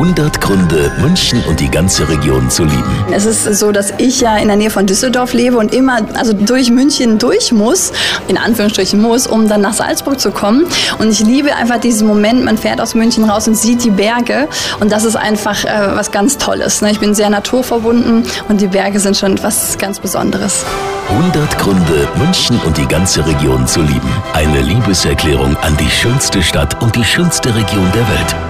100 Gründe, München und die ganze Region zu lieben. Es ist so, dass ich ja in der Nähe von Düsseldorf lebe und immer also durch München durch muss, in Anführungsstrichen muss, um dann nach Salzburg zu kommen. Und ich liebe einfach diesen Moment, man fährt aus München raus und sieht die Berge. Und das ist einfach äh, was ganz Tolles. Ne? Ich bin sehr naturverbunden und die Berge sind schon was ganz Besonderes. 100 Gründe, München und die ganze Region zu lieben. Eine Liebeserklärung an die schönste Stadt und die schönste Region der Welt.